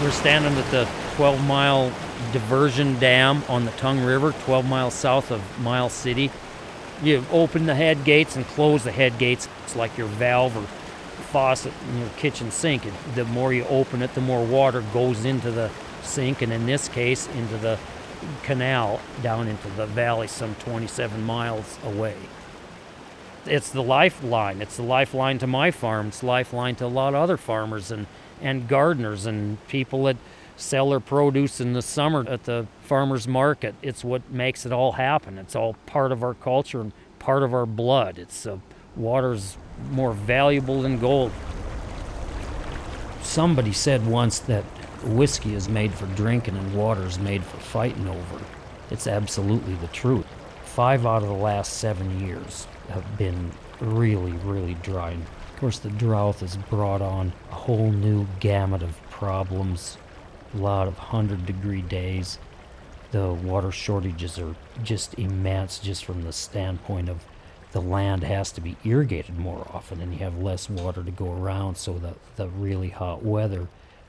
We're standing at the 12 mile diversion dam on the Tongue River, 12 miles south of Miles City. You open the head gates and close the head gates. It's like your valve or faucet in your kitchen sink. The more you open it, the more water goes into the sink, and in this case, into the canal down into the valley some 27 miles away. It's the lifeline. It's the lifeline to my farm. It's lifeline to a lot of other farmers and, and gardeners and people that sell their produce in the summer at the farmers market. It's what makes it all happen. It's all part of our culture and part of our blood. It's uh, water's more valuable than gold. Somebody said once that whiskey is made for drinking and water is made for fighting over. It's absolutely the truth. Five out of the last seven years have been really, really dry. Of course, the drought has brought on a whole new gamut of problems, a lot of 100 degree days. The water shortages are just immense, just from the standpoint of the land has to be irrigated more often and you have less water to go around, so the, the really hot weather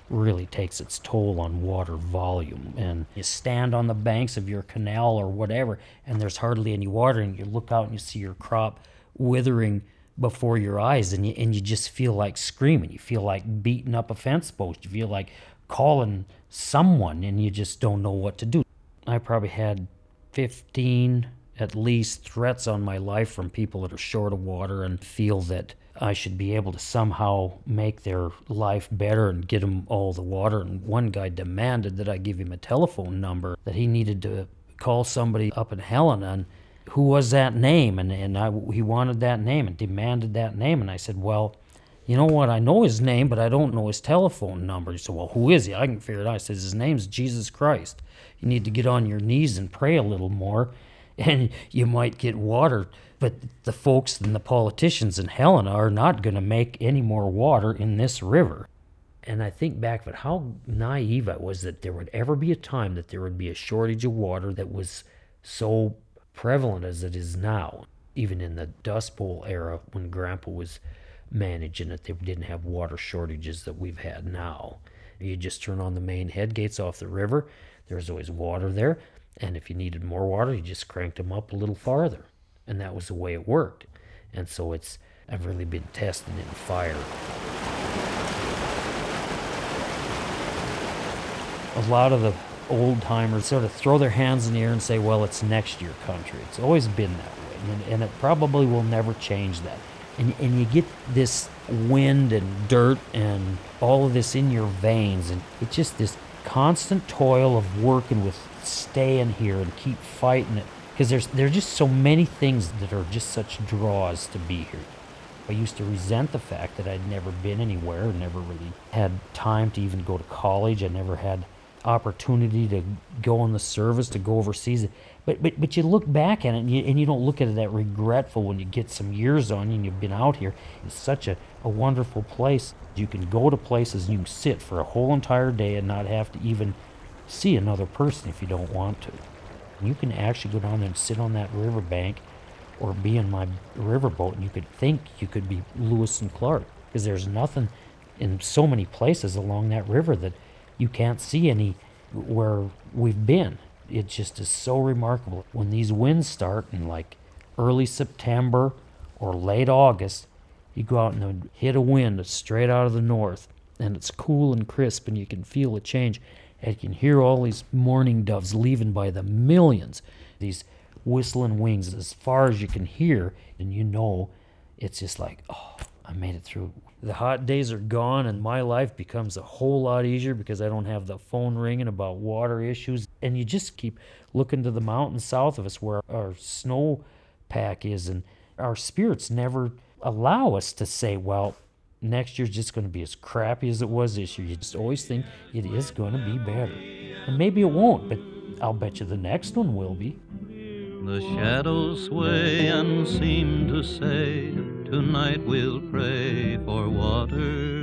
really takes its toll on water volume. And you stand on the banks of your canal or whatever, and there's hardly any water, and you look out and you see your crop withering before your eyes, and you, and you just feel like screaming. You feel like beating up a fence post. You feel like calling someone, and you just don't know what to do. I probably had 15 at least threats on my life from people that are short of water and feel that I should be able to somehow make their life better and get them all the water. And one guy demanded that I give him a telephone number that he needed to call somebody up in Helena and who was that name? And, and I, he wanted that name and demanded that name. And I said, well, you know what? I know his name, but I don't know his telephone number. He said, well, who is he? I can figure it out. I said, his name's Jesus Christ. You need to get on your knees and pray a little more, and you might get water but the folks and the politicians in Helena are not going to make any more water in this river. And I think back of how naive I was that there would ever be a time that there would be a shortage of water that was so prevalent as it is now. Even in the Dust Bowl era, when Grandpa was managing it, they didn't have water shortages that we've had now. You just turn on the main head gates off the river, there's always water there. And if you needed more water, you just cranked them up a little farther and that was the way it worked. And so it's I've really been tested in fire. A lot of the old timers sort of throw their hands in the air and say, well, it's next year country. It's always been that way. And, and it probably will never change that. And, and you get this wind and dirt and all of this in your veins. And it's just this constant toil of working with staying here and keep fighting it because there's there's just so many things that are just such draws to be here. I used to resent the fact that I'd never been anywhere, never really had time to even go to college. I never had opportunity to go in the service, to go overseas. But but but you look back at it and you, and you don't look at it that regretful when you get some years on you and you've been out here. It's such a, a wonderful place. You can go to places and you can sit for a whole entire day and not have to even see another person if you don't want to. You can actually go down there and sit on that riverbank or be in my riverboat and you could think you could be Lewis and Clark because there's nothing in so many places along that river that you can't see any where we've been. It just is so remarkable. When these winds start in like early September or late August, you go out and hit a wind that's straight out of the north and it's cool and crisp and you can feel a change and you can hear all these mourning doves leaving by the millions, these whistling wings as far as you can hear, and you know it's just like, oh, I made it through. The hot days are gone, and my life becomes a whole lot easier because I don't have the phone ringing about water issues. And you just keep looking to the mountains south of us where our snow pack is, and our spirits never allow us to say, well, next year's just going to be as crappy as it was this year. You just always think it is going to be better. And maybe it won't, but I'll bet you the next one will be. The shadows sway and seem to say, Tonight we'll pray for water.